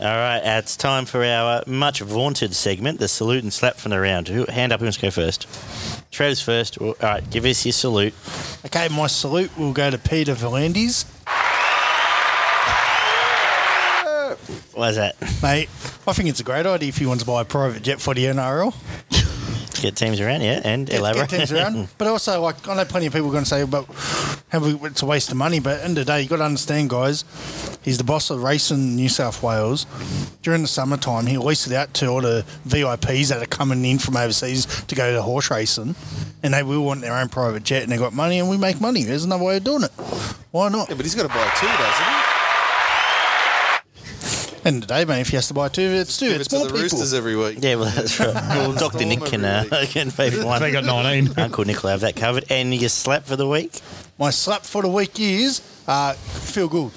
All right, uh, it's time for our much vaunted segment, the salute and slap from the round. Who, hand up, who wants to go first? Trevor's first. All right, give us your salute. Okay, my salute will go to Peter V'landys. Why's that? Mate, I think it's a great idea if you want to buy a private jet for the NRL. Get teams around, yeah, and Get, elaborate. get teams around. But also, like, I know plenty of people are going to say, but have we, it's a waste of money. But in the the day, you've got to understand, guys, he's the boss of racing New South Wales. During the summertime, he leased it out to all the VIPs that are coming in from overseas to go to horse racing. And they will want their own private jet, and they've got money, and we make money. There's another way of doing it. Why not? Yeah, but he's got to buy two, doesn't he? End of the day, mate, if he has to buy two, it's two. Give it's it to more the people. Roosters every week. Yeah, well, that's right. Well, Dr. Nick can, uh, every can pay for one. They got 19. Uncle Nick will have that covered. And your slap for the week? My slap for the week is uh, Phil Gould.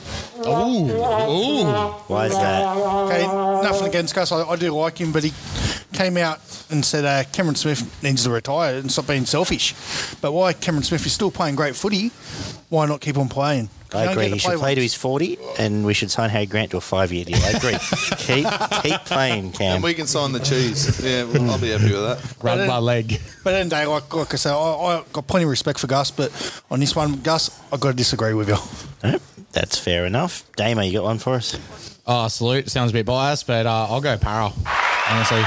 Ooh. Ooh. Why is that? Okay, nothing against Gus. I, I do like him, but he came out and said uh, Cameron Smith needs to retire and stop being selfish. But why Cameron Smith is still playing great footy? Why not keep on playing? I agree. get to He should play to his 40, and we should sign Harry Grant to a five year deal. I agree. keep, keep playing, Cam. And we can sign the cheese. Yeah, well, I'll be happy with that. Run then- my leg. But at the end of the day, like, like I said, I, I got plenty of respect for Gus, but on this one, Gus, I've got to disagree with you. Nope, That's fair enough. Damo, you got one for us? Oh, salute. Sounds a bit biased, but uh, I'll go Parra. Honestly.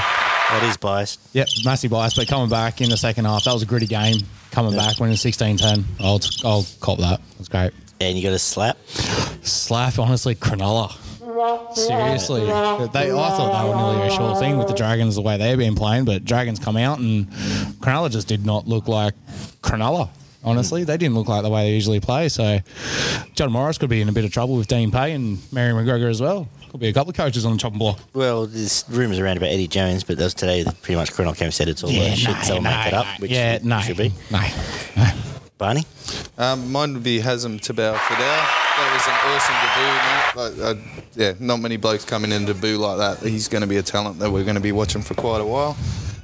That is biased. Yep, massive bias, but coming back in the second half, that was a gritty game. Coming back, winning 16 10. I'll, I'll cop that. That's great. And you got a slap? Slap, honestly, Cronulla. Seriously. They, I thought they were nearly a sure thing with the Dragons the way they've been playing, but Dragons come out and Cronulla just did not look like Cronulla. Honestly, they didn't look like the way they usually play. So, John Morris could be in a bit of trouble with Dean Pay and Mary McGregor as well. Could be a couple of coaches on the chopping block. Well, there's rumours around about Eddie Jones, but that was today that pretty much Cronulla came said it's all yeah, shit, so I'll make it up, which yeah, it no, should be. no. Barney? Um, mine would be Hazem Tabau Fidel. That was an awesome debut, mate. Like, uh, yeah, not many blokes coming in debut like that. He's going to be a talent that we're going to be watching for quite a while.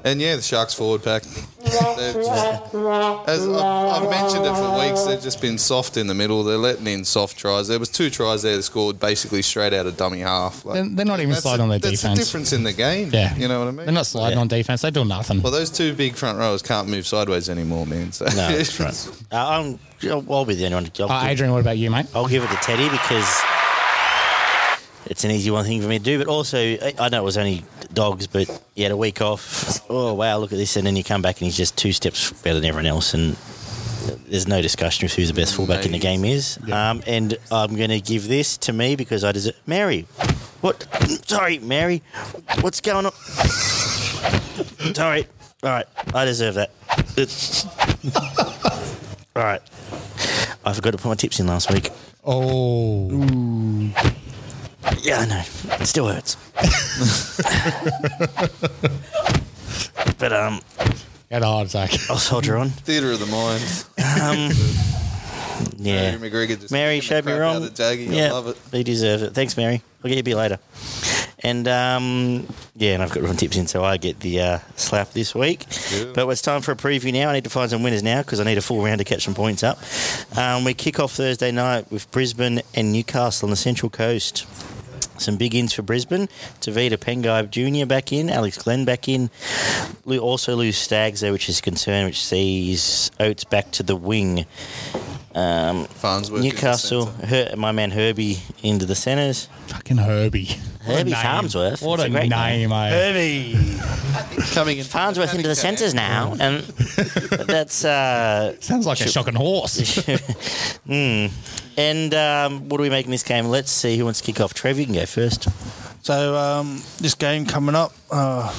And yeah, the Sharks forward pack. They've just- as I've, I've mentioned it for weeks, they've just been soft in the middle. They're letting in soft tries. There was two tries there that scored basically straight out of dummy half. Like, They're- they're not even that's sliding the- on their that's defense. the difference in the game. Yeah. you know what I mean. They're not sliding Yeah. on defense. They do nothing. Well, those two big front rowers can't move sideways anymore, man. So No, that's right. Uh, I'm, I'll I'll be the only one. I'll, Uh, give, Adrian, what about you, mate? I'll give it to Teddy because it's an easy one thing for me to do. But also, I, I know it was only dogs, but he had a week off. Oh, wow, look at this. And then you come back and he's just two steps better than everyone else. And there's no discussion of who the best fullback in the game is. Um, and I'm going to give this to me because I deserve. Mary, what? Sorry, Mary, what's going on? Sorry. All right, I deserve that. All right. I forgot to put my tips in last week. Oh. Yeah, I know. It still hurts. but um, Had a heart attack. I'll soldier on. Theatre of the mind. Um, yeah. Mary McGregor just Mary kicking showed the me crap wrong. of Daggy. Yeah, I love it. he deserves it. Thanks, Mary. I'll get you a beer later. And um, yeah, and I've got run tips in, so I get the uh, slap this week. Good. But it's time for a preview now. I need to find some winners now because I need a full round to catch some points up. Um, we kick off Thursday night with Brisbane and Newcastle on the Central Coast. Some big ins for Brisbane. Tevita Pangai Jr. back in, Alex Glenn back in. Lo- Also lose Staggs there, which is a concern, which sees Oates back to the wing. Um, Farnsworth Newcastle, centre. her, my man Herbie into the centres. Fucking Herbie. What a Herbie name. Farnsworth. What It's a, a great name, mate. Heavy. Coming in. Farnsworth into the centres now, and that's uh, Sounds like a shocking horse. mm. And um, what are we making this game? Let's see who wants to kick off. Trev, you can go first. So um, this game coming up, uh,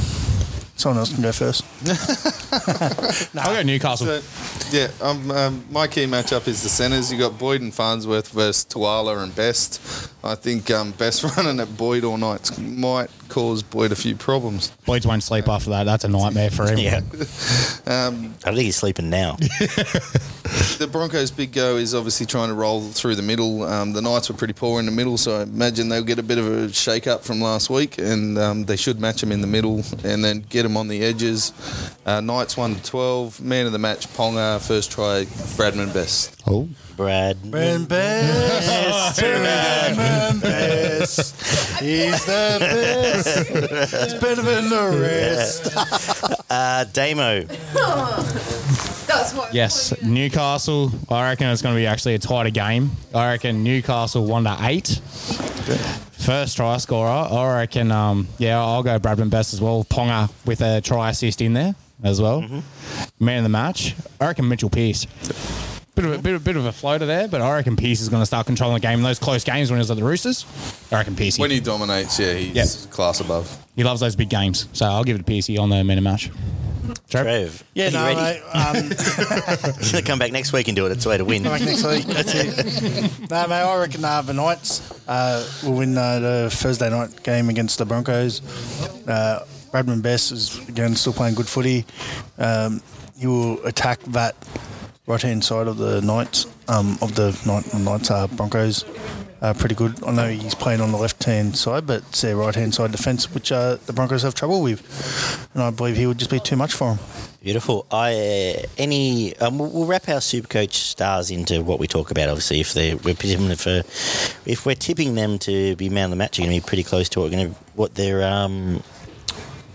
someone else can go first. I'll go Newcastle. So, yeah, um, um, my key matchup is the centres. You got Boyd and Farnsworth versus Tuala and Best. I think um, Best running at Boyd all night might cause Boyd a few problems. Boys won't sleep after that. That's a nightmare for him. Yeah, Um, I think he's sleeping now. the Broncos' big go is obviously trying to roll through the middle. Um, the Knights were pretty poor in the middle, so I imagine they'll get a bit of a shake up from last week, and um, they should match them in the middle and then get them on the edges. Uh, Knights 1 to 12. Man of the match, Ponga. First try, Bradman Best. Oh. Bradman Best. Bradman Best. He's the best. It's better than the rest. Uh, Damo. That's what. Yes, Newcastle. I reckon it's going to be actually a tighter game. I reckon Newcastle one to eight. First try scorer. I reckon. Um, yeah, I'll go Bradman Best as well. Ponga with a try assist in there as well. Man of the match. I reckon Mitchell Pearce. Bit of a bit of, bit of a floater there, but I reckon Pearce is going to start controlling the game in those close games when he was at the Roosters. I reckon Pearce. When he dominates, yeah, he's Yep. class above. he loves those big games, so I'll give it to Pearce on the man of the match. Trev? Trev. Yeah, no, ready? mate. Um, He's going to come back next week and do it. It's a way to win. Come Back next week. That's it. no, mate, I reckon uh, the Knights uh, will win uh, the Thursday night game against the Broncos. Uh, Bradman Best is, again, still playing good footy. Um, he will attack that right hand side of the Knights, um, of the Knight, Knights uh, Broncos. Uh, pretty good. I know he's playing on the left hand side, but it's their right hand side defence, which uh, the Broncos have trouble with. And I believe he would just be too much for them. Beautiful. I uh, any um, we'll, wrap our Supercoach stars into what we talk about. Obviously, if they we're tipping for, if we're tipping them to be man of the match, you are going to be pretty close to what to what they're um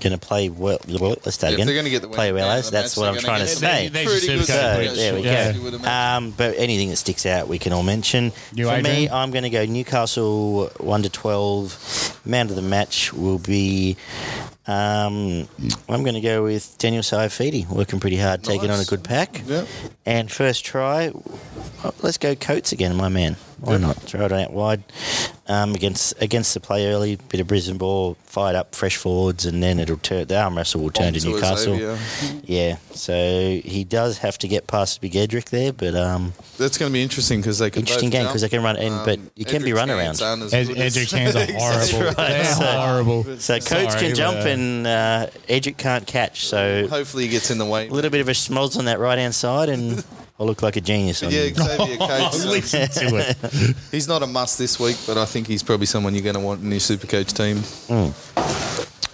going to play well. well let's start Yeah, if again. they're gonna get the play winning well as that's what I'm trying gonna say. They- Pretty Supercoach good So, there we Yeah. you would go. Um, but anything that sticks out, we can all mention. You, For me, I'm going to go Newcastle one to twelve. Man of the match will be. Um, I'm going to go with Daniel Saifiti, working pretty hard, taking on a good pack. Yep. And first try, let's go Coates again, my man. Why not? Throw it out wide um, against against the play early. Bit of Brisbane ball, fired up, fresh forwards, and then it'll turn. The arm wrestle will turn to Onto Newcastle. Xavier. Yeah, so he does have to get past Big Edrick there, but um, That's going to be interesting because they can Interesting both game jump. 'cause they can run in, but you can be run around. aren't Ed- Edrick's hands are horrible. right. They're So- horrible. so Coates Sorry, can jump but- and uh, Edrick can't catch. So Hopefully he gets in the way. a little bit of a schmoz on that right hand side, and I'll look like a genius. On Yeah, Xavier Coates. um, Listen to it. He's not a must this week, but I think he's probably someone you're going to want in your Supercoach team.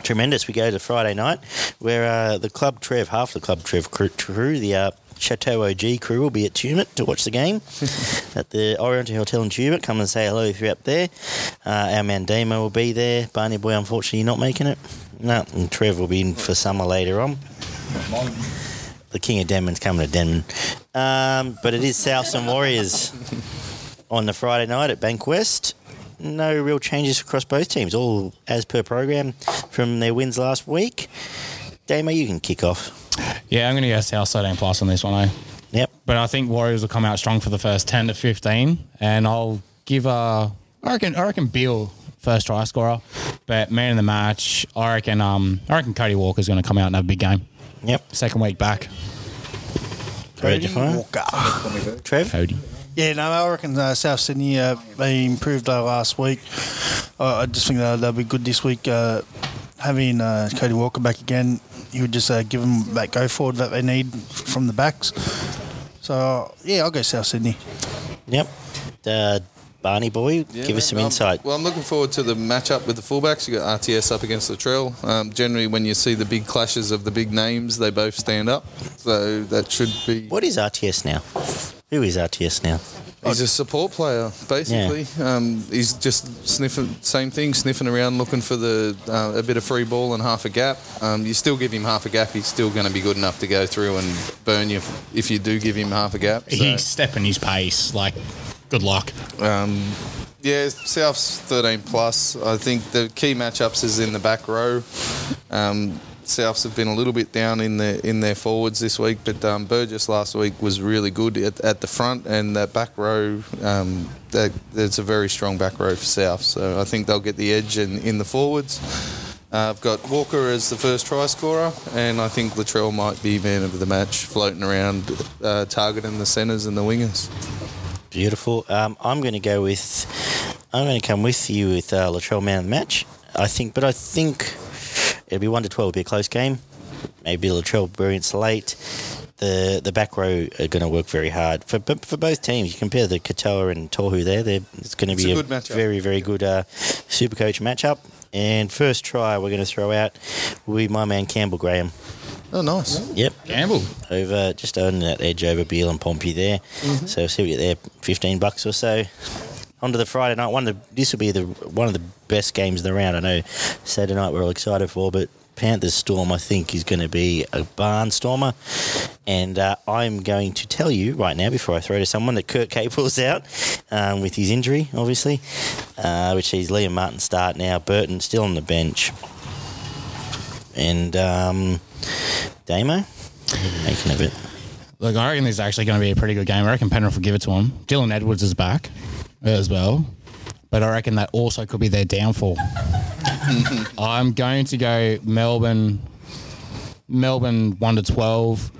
tremendous. We go to Friday night where uh, the club Trev, half the club Trev crew, crew the uh, Chateau OG crew will be at Tumut to watch the game at the Oriental Hotel in Tumut. Come and say hello if you're up there. Uh, our man Damo will be there. Barney Boy, unfortunately, not making it. No, and Trev will be in for summer later on. The King of Denman's coming to Denman. Um, but it is Souths and Warriors on the Friday night at Bank West. No real changes across both teams, all as per program from their wins last week. Damo, you can kick off. Yeah, I'm going to go South 13 plus on this one, eh? Yep. But I think Warriors will come out strong for the first 10 to 15. And I'll give a, I reckon, I reckon Bill first try scorer. But man of the match, I reckon, um, I reckon Cody Walker's going to come out and have a big game. Yep. Second week back. Ready to? Walker. Trev? Cody. Yeah, no, I reckon uh, South Sydney uh, they improved uh, last week. Uh, I just think they'll, they'll be good this week. Uh, having uh, Cody Walker back again, he would just uh, give them that go forward that they need from the backs. So yeah, I'll go South Sydney. Yep. Uh, Barney Boy, Yeah, give us some mate. Um, insight. Well, I'm looking forward to the matchup with the fullbacks. You got RTS up against the trail. Um, generally, when you see the big clashes of the big names, they both stand up. So that should be. What is RTS now? Who is RTS now? He's a support player, basically. Um, he's just sniffing, same thing, sniffing around, looking for the uh, a bit of free ball and half a gap. Um, you still give him half a gap, he's still going to be good enough to go through and burn you if, if you do give him half a gap. So, He's stepping his pace. Like, good luck. um, yeah, South's 13 plus. I think the key matchups is in the back row. Um, Souths have been a little bit down in their in their forwards this week, but um, Burgess last week was really good at, at the front and that back row. Um, that, a very strong back row for South, so I think they'll get the edge in, in the forwards. Uh, I've got Walker as the first try scorer, and I think Latrell might be man of the match, floating around, uh, targeting the centres and the wingers. Beautiful. Um, I'm going to go with. I'm going to come with you with uh, Latrell man of the match. I think, but I think it'll be one to twelve. It'll be a close game. Maybe Latrell brilliance late. The the back row are going to work very hard for for both teams. You compare the Katoa and Tohu there. they're- It's going to be a a, good matchup. very very good uh, super coach matchup. And first try we're going to throw out will be my man Campbell Graham. Oh, nice. Yep, Campbell. over just on that edge over Beale and Pompey there. So see we get there, fifteen bucks or so. On to the Friday night one. Of the, this will be the one of the best games of the round. I know Saturday night we're all excited for, but Panthers Storm I think is going to be a barnstormer. And uh, I'm going to tell you right now before I throw to someone that Kurt Capewell's out um, with his injury, obviously, uh, which sees Liam Martin start now. Burton still on the bench. And um, Damo, making of it? Look, I reckon this is actually going to be a pretty good game. I reckon Penrith will give it to him. Dylan Edwards is back as well, but I reckon that also could be their downfall. I'm going to go Melbourne. Melbourne one to twelve.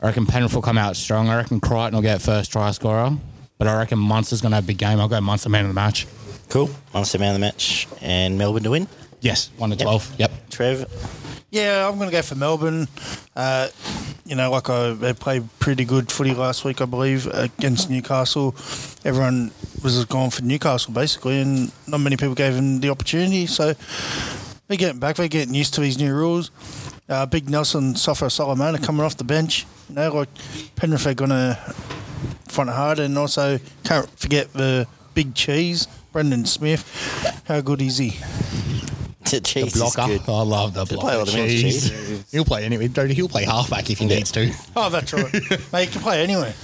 I reckon Penrith will come out strong. I reckon Crichton will get first try scorer, but I reckon Munster's going to have a big game. I'll go Munster man of the match. Cool. Munster man of the match and Melbourne to win. Yes, one to Yep. twelve. Yep. Trev, Yeah, I'm going to go for Melbourne. Uh, you know, like I, they played pretty good footy last week, I believe, against Newcastle. Everyone was going for Newcastle basically, and not many people gave him the opportunity. So they're getting back. They're getting used to these new rules. Uh, Big Nelson, Sofa Solomon are coming off the bench. You know, like Penrith are going to front hard, and also can't forget the big cheese, Brandon Smith. How good is he? the cheese is Blocker. good. I love the play blocker. all the minutes, cheese. cheese. He'll play anyway. He'll play halfback if he needs to. Oh, that's right. Mate, you can play anyway.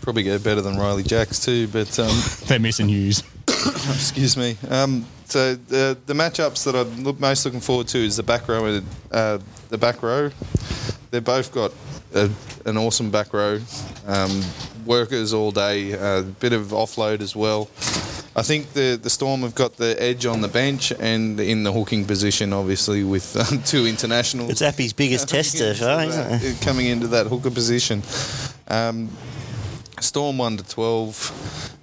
Probably go better than Ryley Jacks too, but um, They're missing Hughes. excuse me. Um, so the the matchups that I'm look, most looking forward to is the back row. and, Uh, the back row, they've both got a, an awesome back row. Um, workers all day, a bit of offload as well. I think the the Storm have got the edge on the bench and in the hooking position, obviously with um, two internationals. It's Appy's biggest test so far, isn't it? coming into that hooker position. Um, Storm one to twelve.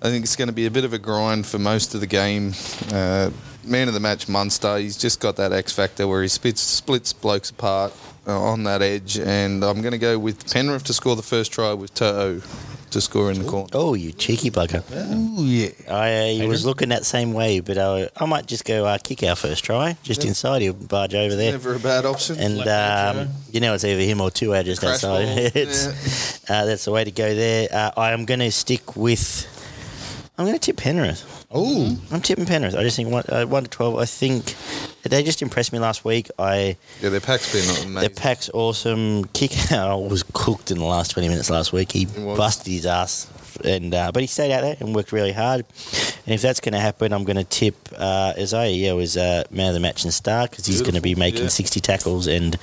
I think it's going to be a bit of a grind for most of the game. Uh, man of the match Munster. He's just got that X factor where he splits splits blokes apart uh, on that edge, and I'm going to go with Penrith to score the first try with To'o to score in the corner. Oh, you cheeky bugger. Ooh, yeah. I uh, was looking that same way, but I, I might just go uh, Kikau first try. Just inside, he'll barge over there. Never a bad option. And um, you know, it's either him or two out just Crash outside. ball, it's, uh, that's the way to go there. Uh, I am going to stick with. I'm going to tip Penrith. Oh, I'm tipping Penrith. I just think one, uh, one to twelve. I think they just impressed me last week. I yeah, their pack's been the amazing. pack's awesome. Kikau was cooked in the last twenty minutes last week. He was. busted his ass, and uh, but he stayed out there and worked really hard. And if that's going to happen, I'm going to tip uh, Isaiah Yeo as uh, man of the match and star because he's going to be Beautiful, making yeah. sixty tackles and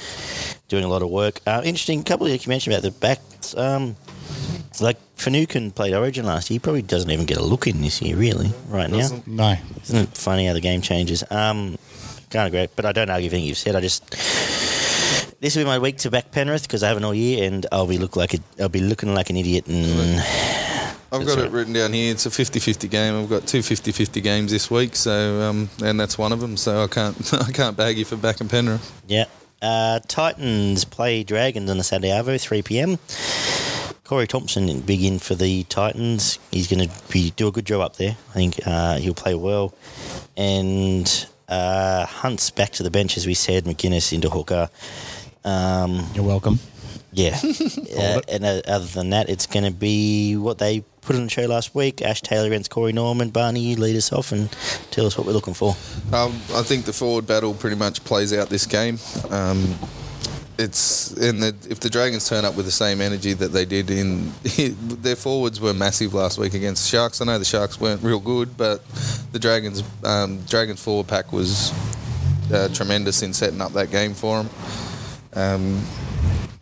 doing a lot of work. Uh, interesting couple that you mentioned about the backs. Um, like Fanukin played Origin last year. He probably doesn't even get a look in this year, really, right now. Doesn't. no. Isn't it funny how the game changes? Um, can't agree, but I don't argue anything you've said. I just this will be my week to back Penrith because I haven't all year, and I'll be look like a, I'll be looking like an idiot. And I've got right. it written down here. It's a 50-50 game. I've got two 50-50 games this week, so um, and that's one of them. So I can't I can't bag you for back and Penrith. yeah, uh, Titans play Dragons on the Saturday Arvo, three pm. Corey Thompson big in for the Titans. He's going to be do a good job up there. I think uh, he'll play well, and uh, Hunt's back to the bench as we said. McInnes into hooker. Um, You're welcome. Yeah. uh, and uh, other than that, it's going to be what they put on the show last week. Ash Taylor against Corey Norman. Barney, you lead us off and tell us what we're looking for. Um, I think the forward battle pretty much plays out this game. Um, it's and the, if the Dragons turn up with the same energy that they did in their forwards were massive last week against the Sharks. I know the Sharks weren't real good, but the Dragons um, Dragons forward pack was uh, tremendous in setting up that game for them. Um,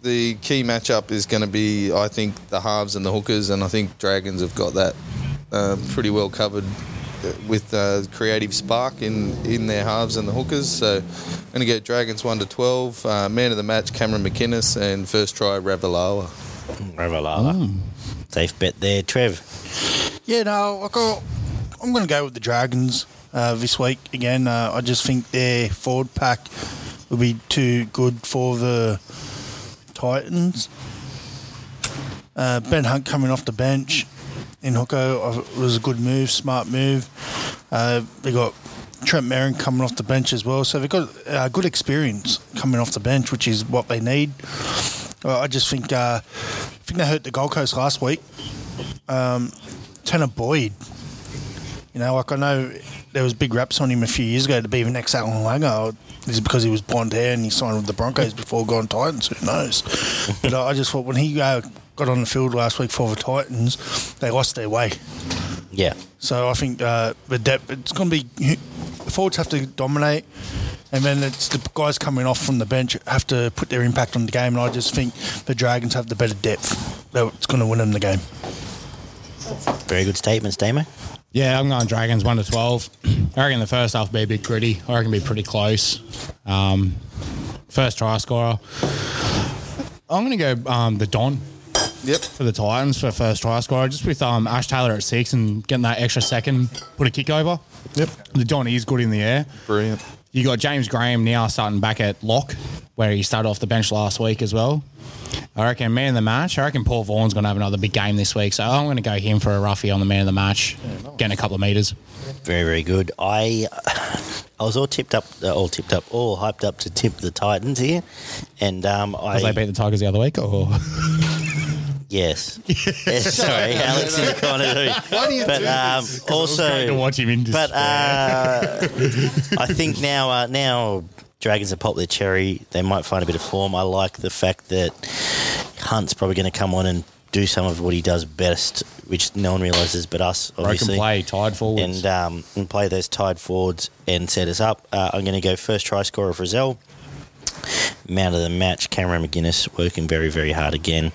the key matchup is going to be, I think, the halves and the hookers, and I think Dragons have got that uh, pretty well covered uh, with uh, creative spark in, in their halves and the hookers. So I'm going to get Dragons 1 to 12. Uh, man of the match, Cameron McInnes, and first try, Ravalawa. Ravalala. Safe bet there. Trev. Yeah, no, I got, I'm going to go with the Dragons uh, this week again. Uh, I just think their forward pack will be too good for the Titans. Uh, ben Hunt coming off the bench in hooker uh, was a good move, smart move. Uh, they got Trent Merrin coming off the bench as well. So they've got uh, good experience coming off the bench, which is what they need. Uh, I just think uh, I think they hurt the Gold Coast last week. Um, Tanah Boyd, you know, like I know there was big raps on him a few years ago to be the next Allan Langer. Is it because he was blonde hair and he signed with the Broncos before going Titans? Who knows? but I just thought when he uh, got on the field last week for the Titans, they lost their way. Yeah. So I think uh, the depth it's going to be the forwards have to dominate, and then it's the guys coming off from the bench have to put their impact on the game. And I just think the Dragons have the better depth. That's going to win them the game. Very good statements, Damo. Yeah, I'm going Dragons one to twelve. I reckon the first half will be a bit gritty. I reckon it'll be pretty close. Um, first try scorer. I'm going to go um, the Don Yep. for the Titans for first try scorer, just with um, Ash Taylor at six and getting that extra second, put a kick over. Yep. The Don is good in the air. Brilliant. You got James Graham now starting back at lock, where he started off the bench last week as well. I reckon man of the match. I reckon Paul Vaughan's going to have another big game this week, so I'm going to go him for a roughie on the man of the match, getting a couple of meters. Very, very good. I I was all tipped up, uh, all tipped up, all hyped up to tip the Titans here, and um, I they beat the Tigers the other week, or yes, yes sorry, Alex in the corner too. Why do you but do um, also to watch him in But uh, I think now, uh, now Dragons have popped their cherry. They might find a bit of form. I like the fact that Hunt's probably going to come on and do some of what he does best, which no one realizes but us, obviously. play tied forwards. And, um, and play those tied forwards and set us up. Uh, I'm going to go first try scorer for Zell. Man of the match, Cameron McInnes, working very, very hard again.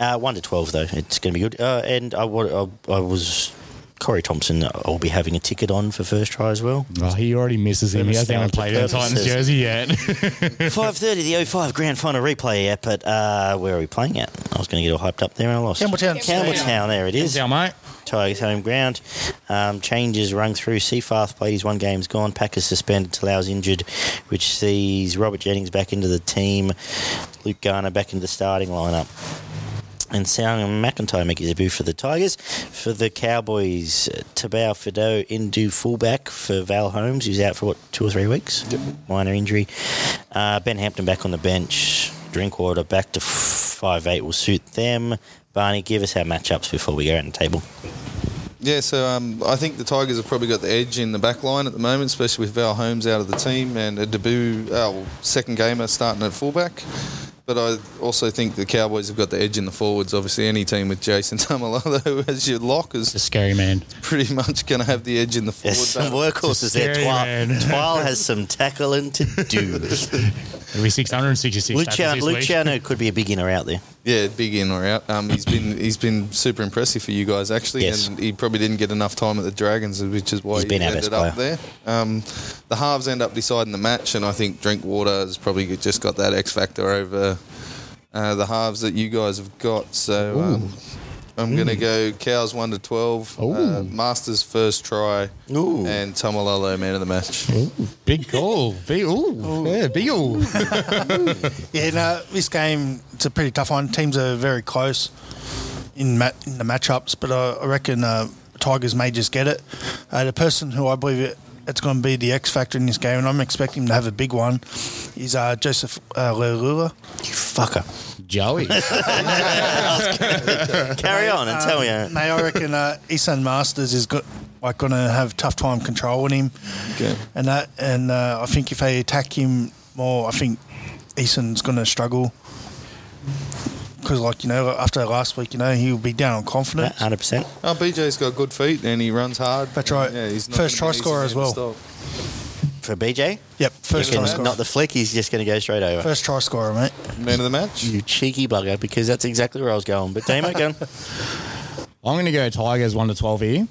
Uh, one to twelve though, it's going to be good. Uh, and I, I, I was Corey Thompson. I'll be having a ticket on for first try as well. oh, he already misses him. He hasn't even played in a Titans jersey yet. Five thirty, the 05 grand final replay app. But uh, where are we playing at? I was going to get all hyped up there and I lost. Campbelltown. Campbelltown, there it is. Down, mate. Tigers home ground. Um, changes rung through. Seafarth played his one game's gone. Packers suspended. Talau's injured, which sees Robert Jennings back into the team. Luke Garner back into the starting lineup. And Sound McIntyre make his debut for the Tigers. For the Cowboys, uh, Tabuai-Fidow into fullback for Val Holmes, who's out for what, two or three weeks? Minor injury. Uh, ben Hampton back on the bench. Drinkwater back to five eight will suit them. Barney, give us our matchups before we go around the table. Yeah, so um, I think the Tigers have probably got the edge in the back line at the moment, especially with Val Holmes out of the team and a debut, uh, second gamer starting at fullback. But I also think the Cowboys have got the edge in the forwards. Obviously, any team with Jason Taumalolo as your lock The is scary man. pretty much going to have the edge in the forward. There's some battle. workhorses there. scary Twile. Twile has some tackling to do. It'll be 666 Luciano, tackles this week. Luciano could be a big in or out there. Yeah, big in or out. Um, he's been he's been super impressive for you guys actually, Yes. and he probably didn't get enough time at the Dragons, which is why He's he been ended up there. Um, the halves end up deciding the match, and I think Drinkwater has probably just got that X factor over uh, the halves that you guys have got. So um, I'm going to go Cows one to twelve, uh, Marsters first try, Ooh. and Taumalolo man of the match. Big goal. Big, ooh. Yeah, big goal. Yeah, no, this game it's a pretty tough one. Teams are very close in ma- in the matchups, but I, I reckon uh, Tigers may just get it. Uh, the person who I believe it, it's going to be the X factor in this game, and I'm expecting him to have a big one, is uh, Joseph uh, Leilua. You fucker. Joey. Carry on and tell me. uh, Mate, I reckon uh, Esan Marsters is go- like going to have tough time controlling him, Okay. and that, and uh, I think if they attack him more, I think Esan's going to struggle. Because, like you know, after last week, you know he'll be down on confidence. 100%. Oh, BJ's got good feet and he runs hard. That's right. Yeah, he's not First try scorer as well. stop. For BJ? Yep, first try scorer. not the flick, he's just going to go straight over. First try scorer, mate. Man of the match. You cheeky bugger, because that's exactly where I was going. But Damo, go. I'm going to go Tigers 1 to 12 here.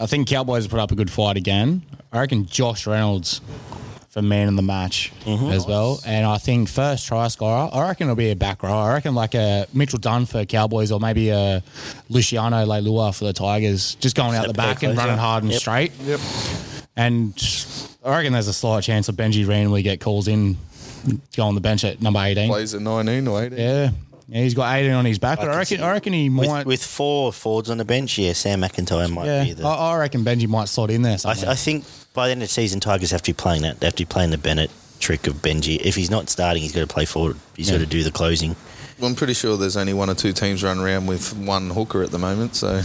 I think Cowboys put up a good fight again. I reckon Josh Reynolds for man in the match mm-hmm. as well. And I think first try scorer, I reckon it'll be a back row. I reckon like a Mitchell Dunn for Cowboys or maybe a Luciano Leilua for the Tigers. Just going out the Step back and closer. running hard and Yep. straight. Yep. And I reckon there's a slight chance of Benji randomly get calls in, go on the bench at number 18. Plays at 19 or 18. Yeah. Yeah, he's got 18 on his back, but I reckon, I reckon he might. With, with four forwards on the bench, yeah, Sam McIntyre might yeah, be the. I, I reckon Benji might slot in there. I, th- I think by the end of the season, Tigers have to be playing that. They have to be playing the Bennett trick of Benji. If he's not starting, he's got to play forward. He's Yeah. got to do the closing. Well, I'm pretty sure there's only one or two teams running around with one hooker at the moment. So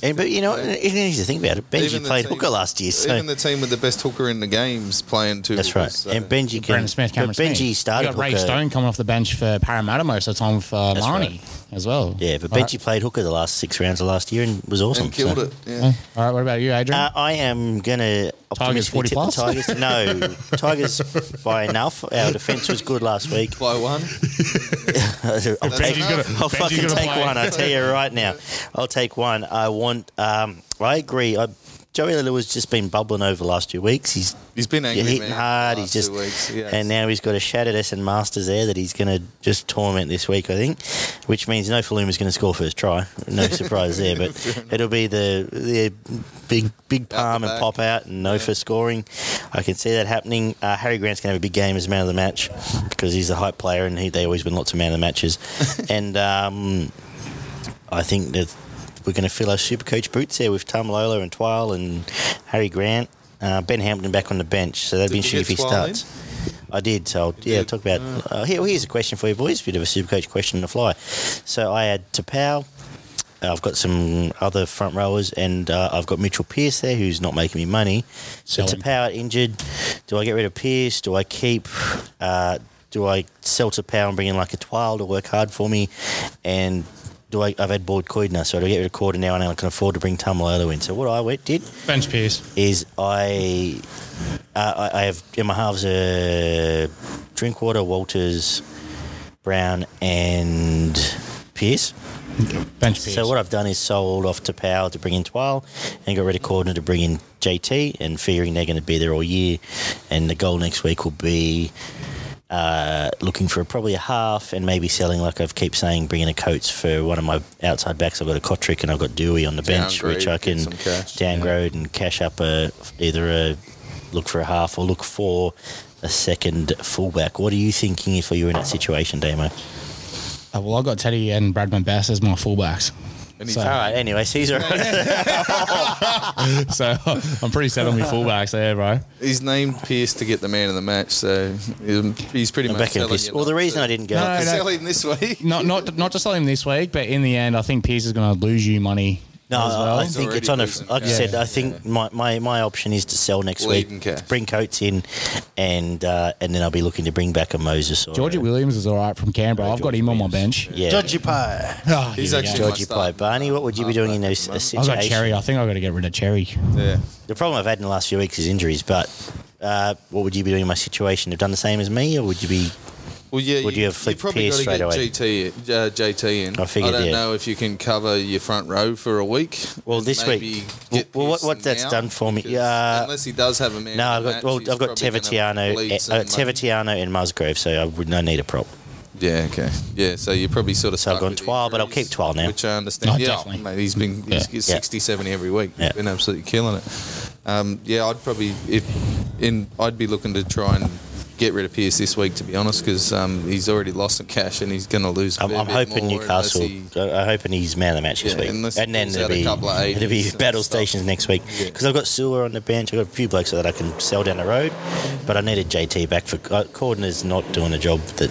And, but you know, you need to think about it. Benji Even played team- hooker last year, so even the team with the best hooker in the games playing two. that's right. so- And Benji can. Brandon Smith, Cameron but Benji Smith. started You got Ray hooker. Stone coming off the bench for Parramatta most of the time for That's Marnie right. As well. Yeah, but All Benji played hooker the last six rounds of last year and was awesome. and killed so. it. Yeah. All right, what about you, Adrian? Uh, I am going to Tigers 40 tip the plus? Tigers. No, Tigers by enough. Our defence was good last week. By one. I'll, take, Benji's gonna- I'll Benji's fucking gonna take play. one. I tell you right now, I'll take one. I want. Um, I agree. I, Joey has just been bubbling over the last few weeks. He's He's been angry, hitting man, hard. He's just weeks. Yes. and now he's got a shattered Esan Marsters there that he's going to just torment this week. I think, which means no Faluma's going to score first try. No surprise there, but it'll be the the big big palm and pop out and no for scoring. I can see that happening. Uh, Harry Grant's going to have a big game as man of the match because he's a hype player and he, they always win lots of man of the matches. and um, I think that we're going to fill our super coach boots there with Tom Lola and Twile and Harry Grant. Uh, ben Hampton back on the bench, so that'd be interesting if he Twile in? starts. I did, so I'll, yeah, did? talk about. Uh, here, here's a question for you boys. A Bit of a super coach question on the fly. So I had Tapau. I've got some other front rowers, and uh, I've got Mitchell Pearce there, who's not making me money. So. Tapau injured. Do I get rid of Pearce? Do I keep? Uh, do I sell Tapau and bring in like a Twile to work hard for me? And do I? I've had Boyd Cordner, so do I get rid of Cordner now, and I can afford to bring Taumalolo in. So what I went, did bench Pierce. is I uh, I I have in my halves uh, Drinkwater, Walters, Brown, and Pierce. Bench Pierce. So what I've done is sold off to Powell to bring in Twile and got rid of Cordner to bring in JT and figuring they're going to be there all year. And the goal next week will be uh, looking for probably a half and maybe selling, like I've keep saying, bringing a Coates for one of my outside backs. I've got a Kotrick and I've got Dewey on the bench, Downgrade, which I can some cash. downgrade and cash up a either a look for a half or look for a second fullback. What are you thinking if you were in that situation, Damo? Uh, well, I've got Teddy and Bradman Best as my fullbacks. And he's- So- All right. Anyway, Caesar. so I'm pretty set on my fullbacks there, bro. He's named Pierce to get the man of the match, so he's- he's pretty much back in telling piss. you Well, the reason to- I didn't go. No, to no. sell him this week. Not not not to sell him this week, but in the end, I think Pierce is going to lose you money. No, as well. I He's think it's on a. losing. Like I said, I think my, my, my option is to sell next Bleeding week, cash. bring Coates in, and uh, and then I'll be looking to bring back a Moses or Georgie a, Williams is all right from Canberra. I've got Georgie him on my bench. Yeah, Georgie Pie. Oh, He's here actually go. Georgie my Pye. Barney, what would you be doing in those Halfback a at the I got? Cherry. I think I've got to get rid of Cherry. Yeah. The problem I've had in the last few weeks is injuries. But uh, what would you be doing in my situation? Have done the same as me, or would you be? Well, yeah, Would you have flipped probably Pearce got to straight get GT, uh, JT in. I figured, I don't yeah. know if you can cover your front row for a week. Well, this maybe week- get well, what- what that's done for me- because yeah. unless he does have a man. No, I've got match, well, he's I've got probably gonna Tevatiano, uh, some money. Tevatiano and Musgrove, so I would no need a prop. Yeah, okay. Yeah, so you're probably sort of So I've stuck gone 12, but I'll keep 12 now. Which I understand. Oh, yeah, definitely. mate, he's been he's, Yeah. he's 60, 70 every week. Yeah. He's been absolutely killing it. Um, yeah, I'd probably if in I'd be looking to try and get rid of Pierce this week, to be honest, because um, he's already lost some cash and he's going to lose. i I'm, I'm hoping Newcastle. I'm hoping he's man of the match this Yeah, week, unless and then pulls it'll be couple of it'll be battle stations next week Yeah. because I've got Silver on the bench. I've got a few blokes that I can sell down the road, but I needed JT back for uh, Cordner's not doing a job that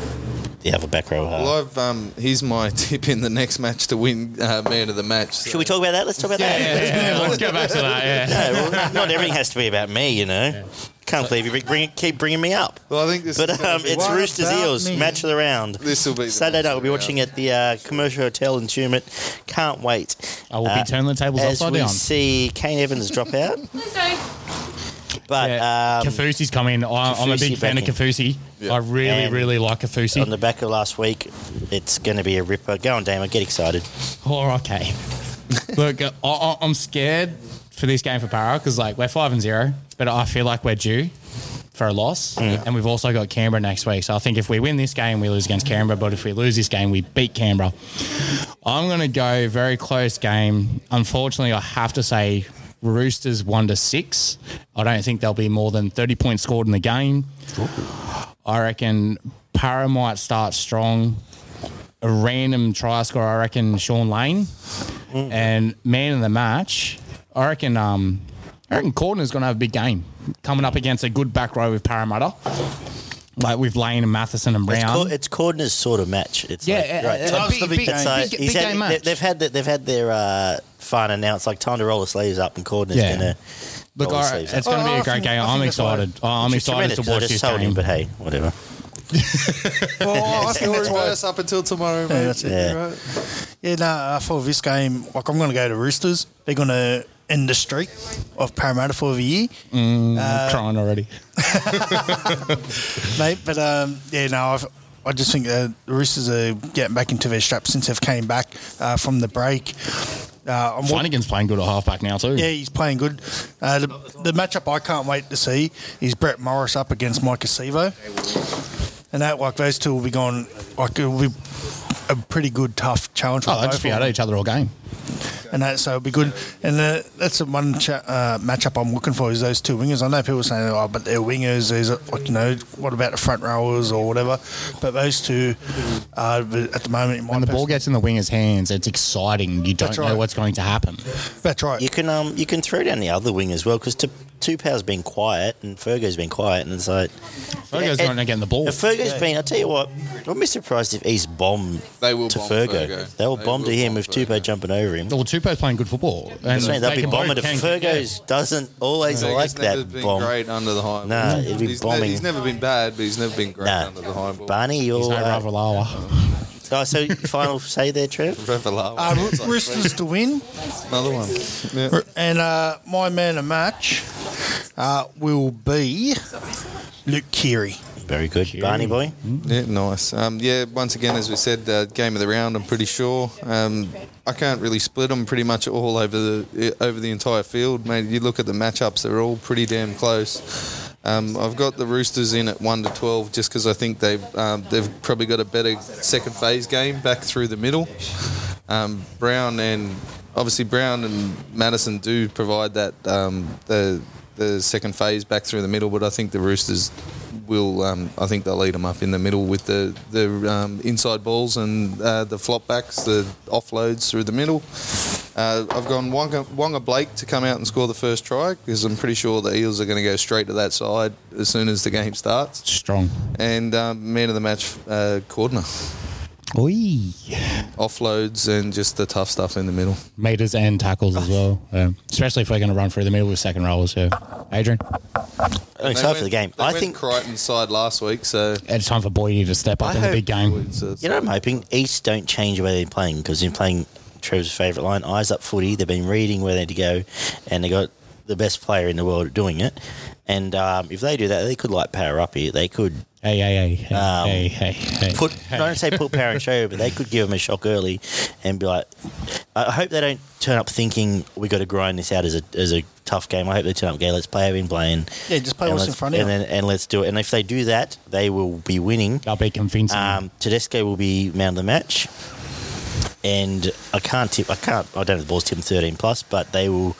the other back row are. Well, I've um, here's my tip in the next match to win uh, man of the match. Should we talk about that? Let's talk about that. Yeah, let's go back to that. Yeah. No, well, not everything has to be about me, you know. Can't believe you bring, bring, keep bringing me up. Well, I think this. But is gonna um, it's Roosters Eels me? match of the round. This will be Saturday night. We'll be watching at the uh, commercial hotel in Tumut. Can't wait. I will be Uh, turning the tables As upside we down. see Kane Evans drop out, Please don't. but Yeah. um, Kafusi's coming. I, I'm a big fan of. Kafusi. Yeah. I really, And really like Kafusi. on the back of last week, it's going to be a ripper. Go on, Damo. Get excited. Oh, okay. Look, I, I, I'm scared for this game for Para because like we're five and zero, but I feel like we're due for a loss, and we've also got Canberra next week. So I think if we win this game, we lose against Canberra. But if we lose this game, we beat Canberra. I'm going to go very close game. Unfortunately, I have to say Roosters one to six. I don't think there'll be more than 30 points scored in the game. I reckon Para might start strong. a random try score, I reckon Shaun Lane, mm. and man of the match, I reckon. Um, I reckon Cordner's going to have a big game coming up against a good back row with Parramatta, like with Lane and Matterson and It's, Brown. Cor- it's Cordner's sort of match. It's yeah, like, uh, right, uh, big, the big big, game. it's like big, big had- game they- match. they've had the, they've had their uh, fun announced. Like time to roll the sleeves up, and Cordner's Yeah. gonna. Look, roll the I, it's up. going to be a great think- game. I I'm think that's excited. Oh, I'm Which excited to watch this told him, game. but hey, whatever. Well, I think Still that's why. reverse up until tomorrow, mate. Yeah, that's it. Yeah. Right. Yeah, no, I thought this game, like, I'm going to go to Roosters. They're going to end the streak of Parramatta for the year, I'm crying already. mate. But um, yeah, no, I've, I just think uh, the Roosters are getting back into their straps since they've came back uh, from the break. Uh, I'm Flanagan's playing good at halfback now too. yeah, he's playing good. Uh, the, the matchup I can't wait to see is Brett Morris up against Maika Sivo. And that, like, those two will be gone. like, it will be a pretty good, tough challenge for Oh, they'll both just be of at each other all game. and that so it'll be good. And uh, that's the one cha- uh, matchup I'm looking for is those two wingers. I know people are saying, "Oh, but they're wingers." Is it like you know what about the front rowers or whatever? But those two, uh, at the moment, in my When the ball gets in the winger's hands, it's exciting. You don't That's know what's going to happen. that's right. You can um you can throw down the other wing as well because Tupou's been quiet and Fergo's been quiet and it's like Fergo's Yeah, going to get the ball. If Fergo's been, I'll tell you what, I'd be surprised if East bomb They will to bomb Fergo. Fergo. They'll They bomb will to him bomb with Tupou jumping over him. Well, Tupou's playing good football. And That's right, they'll be can bombing. both If can- Fergo's doesn't always Fergus like never that been bomb. great under the high ball. Nah, it'd be he's, bombing. he's never been bad, but he's never been great Nah, under the high ball. Barney, He's you're. no Uh, Ravalawa. oh, so final say there, Trev. Ravalawa. Uh, Ro- Roosters to win, Another one. Yeah. and uh, my man of match uh, will be Luke Keary. Very good, Barney boy. Yeah, nice. Um, yeah, once again, as we said, uh, game of the round. I'm pretty sure. Um, I can't really split them pretty much all over the over the entire field, mate. You look at the matchups; they're all pretty damn close. Um, I've got the Roosters in at one to twelve, just because I think they've um, they've probably got a better second phase game back through the middle. Um, Brown and obviously Brown and Madison do provide that um, the the second phase back through the middle, but I think the Roosters will. Um, I think they'll lead them up in the middle with the the um, inside balls and uh, the flop backs, the offloads through the middle. Uh, I've gone Waqa, Waqa Blake to come out and score the first try because I'm pretty sure the Eels are going to go straight to that side as soon as the game starts. Strong. And um, man of the match, uh, Cordner. Oi. Offloads and just the tough stuff in the middle. Meters and tackles as well. Um, especially if we're going to run through the middle with second rollers. Yeah. Adrian, I'm They excited for the game. They I went think Crichton's side last week, so it's time for Boydie to step up I in the big game. it's, it's, You know, I'm hoping East don't change the way they're playing because they're playing Trevor's favourite line, eyes up footy. They've been reading where they need to go, and they got the best player in the world at doing it. And um, if they do that, they could light power up here. They could Hey, hey, hey, hey, Um, hey, hey, hey. put, hey. I don't say put power and show, but they could give them a shock early and be like, I hope they don't turn up thinking we got to grind this out as a as a tough game. I hope they turn up, okay, let's play how in playing. Yeah, just play and what's in let's- front of and you. then, and let's do it. And if they do that, they will be winning. They'll be convincing. Um, Tedesco will be man of the match. And I can't tip. I can't. I don't have the balls tip 13 plus, but they will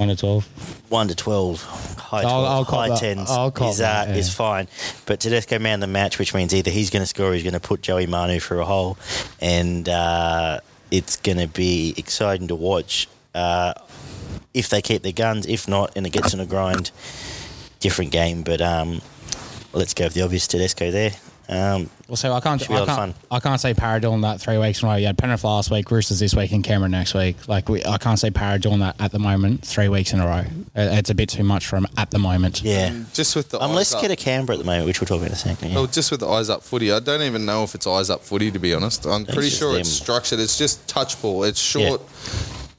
One to twelve. one to 12, high, 12, I'll- I'll high that. tens I'll cop is, uh, that, yeah. is fine. But Tedesco man the match, which means either he's going to score or he's going to put Joey Manu through a hole. And uh, it's going to be exciting to watch uh, if they keep their guns. If not, and it gets in a grind, different game. But um, let's go with the obvious Tedesco there. Um, Well, so I can't, Should be a I lot of can't, fun. I can't say Para doing that three weeks in a row. You had Penrith last week, Roosters this week, and Canberra next week. Like we, I can't say Para doing that at the moment, three weeks in a row. It- It's a bit too much for him at the moment. yeah. just with the I'm eyes less up. scared of Canberra at the moment, which we'll talk about in a second. Yeah. Well, just with the eyes up footy, I don't even know if it's eyes up footy to be honest. I'm pretty sure them. it's structured. It's just touch ball. It's short,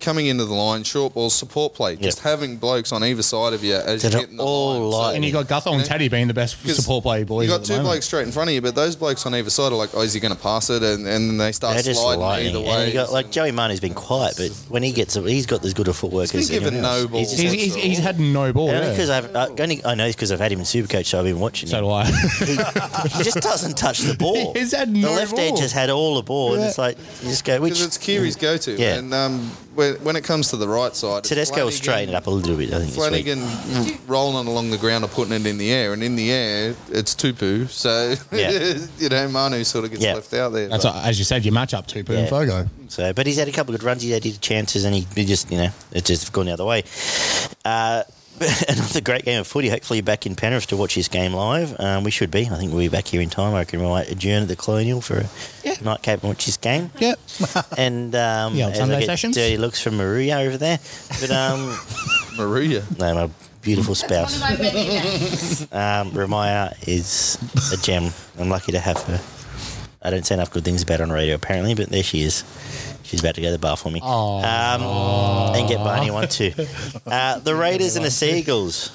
coming into the line, short ball, support play. Just Yep. having blokes on either side of you as That you are get in the all line. like- And you got Gutho and Yeah. Teddy being the best support play boys. You got the two moment. blokes straight in front of you, but those blokes on either side are like, oh, is he going to pass it? And, and then they start They're just sliding lightning. either And way. you got like Joey Manu's been quiet, but when he gets, he's got as good a footwork He's as been given anyone else. no balls. He's He's, he's, he's had no ball. only Yeah. because I've uh, only I know because I've had him in Supercoach, so I've been watching So him. do I. He, he just doesn't touch the ball. He's had no the left ball. edge has had all the ball, and it's like you just go which Because it's Keary's go-to. Yeah. And um, when, when it comes to the right side, Tedesco will Flanagan- straighten it up a little bit. I think this week. Flanagan rolling along the ground or putting it in the air, and in the air it's Tupou. So Yeah. you know Manu sort of gets Yeah. left out there. That's but- what, as you said, you match up Tupou Yeah. and Fogo. So, but he's had a couple of good runs. He's had his chances, and he, he just, you know, it's just gone the other way. Uh, another great game of footy. Hopefully, you're back in Penrith to watch this game live. Um, we should be. I think we'll be back here in time. I reckon we might adjourn at the Colonial for a nightcap and watch this game. Yep. And um, Yeah, as Sunday I get sessions. dirty looks from Maria over there. But um, Maria. no, my beautiful spouse. of my many names. Um, Ramaya is a gem. I'm lucky to have her. I don't say enough good things about her on radio, apparently, but there she is. She's about to go to the bar for me. Aw. Um, and get Barney one too. Uh, the Raiders and the Seagulls.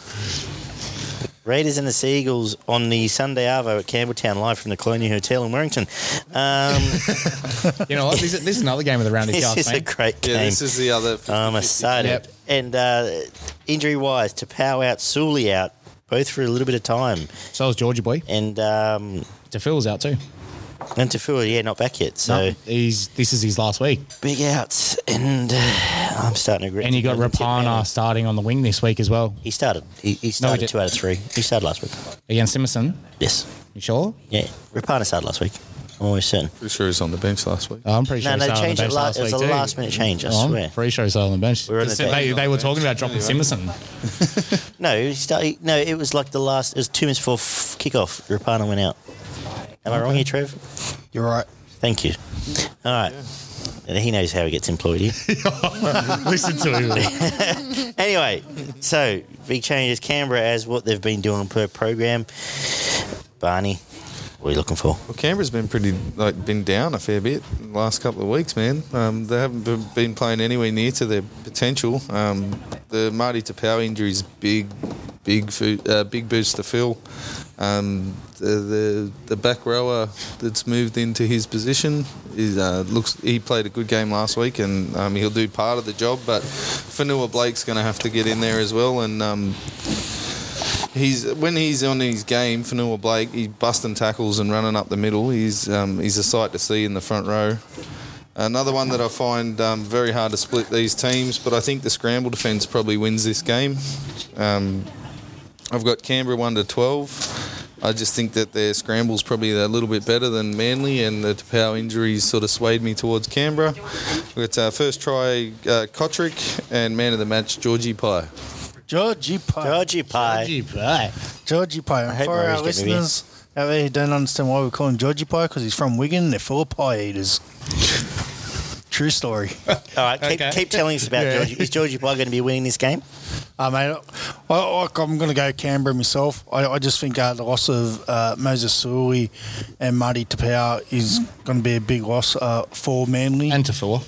Raiders and the Seagulls on the Sunday Arvo at Campbelltown, live from the Colonial Hotel in Warrington. Um, You know what? This is, this is another game of the round of this yards, is a great game. Yeah, this is the other. 50, I'm excited. Yep. And uh, injury wise, Taupau out, Suli out, both for a little bit of time. So is Georgia boy. And um, DeFill's out too. And Taufua, yeah, not back yet. So No, he's this is his last week, big outs. And uh, I'm starting to agree. and you got Rapana starting on the wing this week as well He started. He, he started did- two out of three. He started last week. against Simerson. Yes. You sure? Yeah. Rapana started last week. I'm almost certain. Pretty sure he's on the bench last week. Oh, I'm pretty sure No, he no, started changed the it. bench La- last it was a too. last minute change. I Oh, I'm swear. pretty sure he started on the bench. We were in the they, bench. they were talking about dropping Anyway. Simerson. No, he started, no, it was like the last. It was two minutes before f- kickoff. Rapana went out. Am I wrong here, Trev? You're right. Thank you. All right. And He knows how he gets employed here. Listen to him. anyway, so big changes. Canberra as what they've been doing per program. Barney, what are you looking for? Well, Canberra's been pretty like been down a fair bit in the last couple of weeks, man. Um, they haven't be- been playing anywhere near to their potential. Um, the Marty Taupau injury is big, big, fo- uh, big boost to Phil. Um, the, the the back rower that's moved into his position is uh, looks he played a good game last week and um, he'll do part of the job. But Fonua Blake's going to have to get in there as well and. Um, He's when he's on his game, Fonua Blake, he's busting tackles and running up the middle. He's um, he's a sight to see in the front row. Another one that I find um, very hard to split these teams, but I think the scramble defence probably wins this game. Um, I've got Canberra one to twelve. I just think that their scramble's probably a little bit better than Manly, and the Taupau injuries sort of swayed me towards Canberra. We've got uh, first try uh, Cotric and man of the match Georgie Pye. Georgie Pie. Georgie Pie. Georgie Pie. I hope For our Murray's listeners out there who don't understand why we call him Georgie Pie, because he's from Wigan, they're full of pie eaters. True story. All right, keep, Okay. keep telling us about Yeah. Georgie. Is Georgie Pie going to be winning this game? Uh, mate, I, I, I'm going to go Canberra myself. I, I just think uh, the loss of uh, Moses Suli and Marty Taupau is going to be a big loss uh, for Manly and, to four.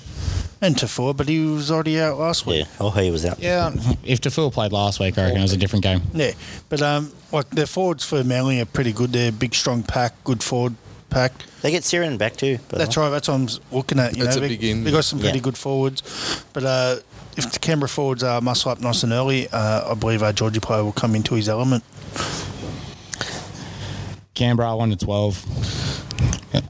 and Taufua, but he was already out last week. Yeah. Oh, he was out. Yeah. If Taufua played last week, I reckon it was a different game. Yeah, but um, like their forwards for Manly are pretty good. They're big, strong pack, good forward pack. They get Siren back too. That's right. That's what I'm looking at. You That's know, a big in. they got some pretty Yeah. good forwards, but uh, if the Canberra forwards are muscle up nice and early, uh, I believe our Georgie player will come into his element. Canberra one to twelve.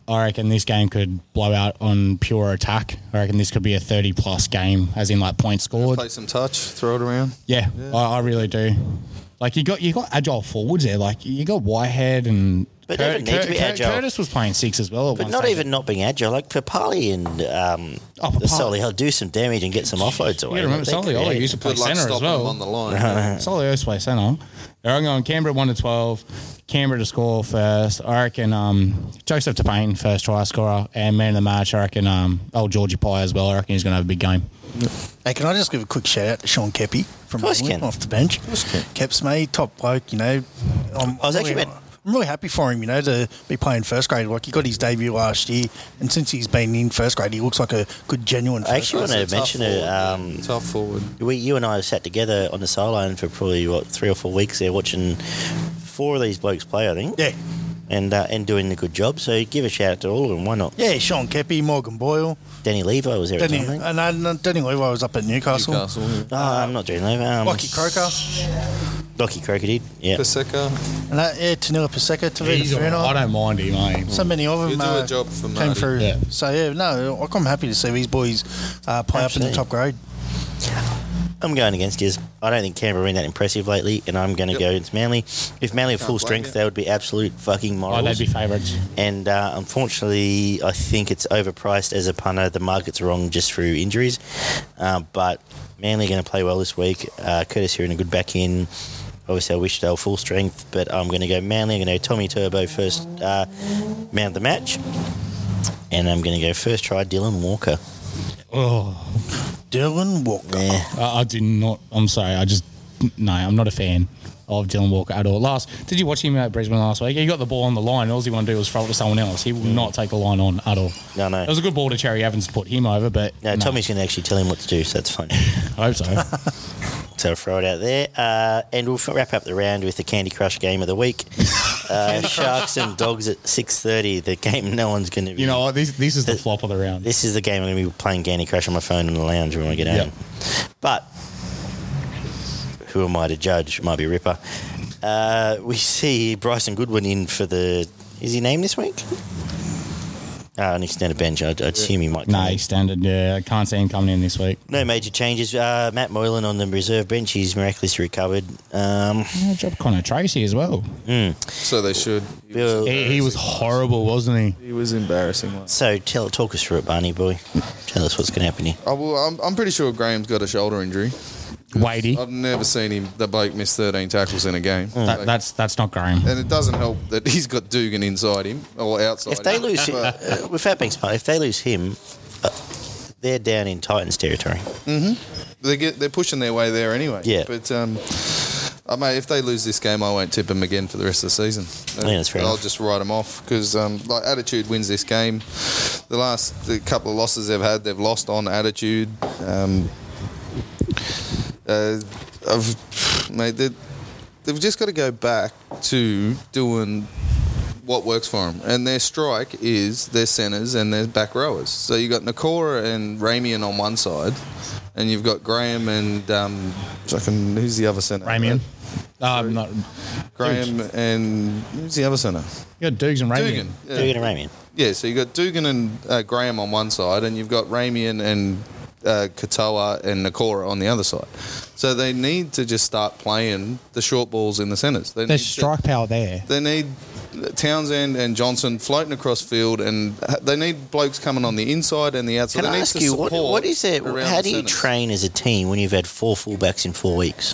I reckon this game could blow out on pure attack. I reckon this could be a thirty plus game, as in like points scored. Play some touch, throw it around. Yeah, I, I really do. Like you got you got agile forwards there. Like you got Whitehead and But they don't need to be agile. Curtis was playing six as well. At But one not stage. even not being agile. Like Papalii and um, Oh, Papalii. Solly, he'll do some damage and get some offloads away. You remember They Solly create- used to play Good centre as stopping them well. on the line. Solly used to play centre. I'm going Canberra one to twelve. Canberra to score first. I reckon um, Joseph Tapine first try scorer and man of the match. I reckon um, old Georgie Pye as well. I reckon he's going to have a big game. Hey, can I just give a quick shout out to Sean Keppie from Of course you can. off the bench? Keps me top bloke. You know, I'm, I was actually really, meant- I'm really happy for him. You know, to be playing first grade. Like he got his debut last year, and since he's been in first grade, he looks like a good genuine. I actually grader. want to mention it. Um, Tough forward. we, you and I sat together on the sideline for probably what three or four weeks there, watching four of these blokes play. I think, Yeah, and uh, and doing a good job. So give a shout out to all of them. Why not? yeah. Sean Keppie, Morgan Boyle, Danny Levi was there. Danny, at the time, I think. and uh, Danny Levi was up at Newcastle. Newcastle. yeah. Oh, I'm not doing Levi. Um, Lockie Croker. Lockie Croker did. Yeah. Paseka. And that, yeah, Taniela Paseka, Tavita He's all right. I don't mind him. I So many of them do uh, a job for came through. Yeah. So yeah, no, I'm happy to see these boys uh, play up in the top grade. I'm going against you. I don't think Canberra been that impressive lately, and I'm going to Yep. go against Manly. If Manly had Can't full strength, you. they would be absolute fucking morals. oh, they'd be favourites. and uh, unfortunately, I think it's overpriced as a punter. The market's wrong just through injuries. Uh, but Manly are going to play well this week. Uh, Curtis here in a good back in. Obviously, I wish they were full strength, but I'm going to go Manly. I'm going to go Tommy Turbo first uh, man the match. And I'm going to go first try Dylan Walker. Oh, Dylan Walker. Yeah. I, I do not. I'm sorry. I just no. I'm not a fan of Dylan Walker at all. Last, did you watch him at Brisbane last week? He got the ball on the line. All he wanted to do was throw it to someone else. He will not take the line on at all. No, no. It was a good ball to Cherry Evans to put him over, but No, Tommy's going to actually tell him what to do, so that's funny. I hope so. So I'll throw it out there. Uh, and we'll wrap up the round with the Candy Crush game of the week. Uh, Sharks and Dogs at 6.30. The game no one's going to be... you know what? This this is the flop of the round. This is the game I'm going to be playing Candy Crush on my phone in the lounge when I get Yep. But who am I to judge? Might be a Ripper. Uh, we see Bryson Goodwin in for the... Is he named this week? Uh, an extended bench. I'd, I'd assume he might come No, in. he's standard. Yeah, I can't see him coming in this week. No major changes. Uh, Matt Moylan on the reserve bench. He's miraculously recovered. Um, Yeah, job Connor Tracey as well. So they should. He was, He, he was horrible, wasn't he? he was embarrassing. Like. So tell talk us through it, Barney boy. Tell us what's going to happen here. Oh, well, I'm, I'm pretty sure Graham's got a shoulder injury. Weighty. I've never seen him. The bloke miss 13 tackles in a game. That, that's that's not Graham. and it doesn't help that he's got Dugan inside him or outside. If they him. lose, him, uh, with that being smart, if they lose him, uh, they're down in Titans territory. they get they're pushing their way there anyway. Yeah. But um, I mean, if they lose this game, I won't tip them again for the rest of the season. Yeah, that's fair I'll enough. just write them off because um, like attitude wins this game. The last the couple of losses they've had, they've lost on attitude. Um, uh, I've, mate, they- they've just got to go back to doing what works for them. And their strike is their centres and their back rowers. So you've got Nikora and Ramien on one side, and you've got Graham and um, fucking, who's the other centre? Ramien. Um, not Graham and who's the other centre? you got Dukes and Ramien. Dugan. Yeah. Dugan and Ramien. Yeah, so you've got Dugan and uh, Graham on one side, and you've got Ramien and uh, Katoa and Nikora on the other side. So they need to just start playing the short balls in the centres. They There's need to- strike power there. they need Townsend and Johnson floating across field, and they need blokes coming on the inside and the outside. Can they I need ask to you what, what is it? How the do you centres. train as a team when you've had four fullbacks in four weeks?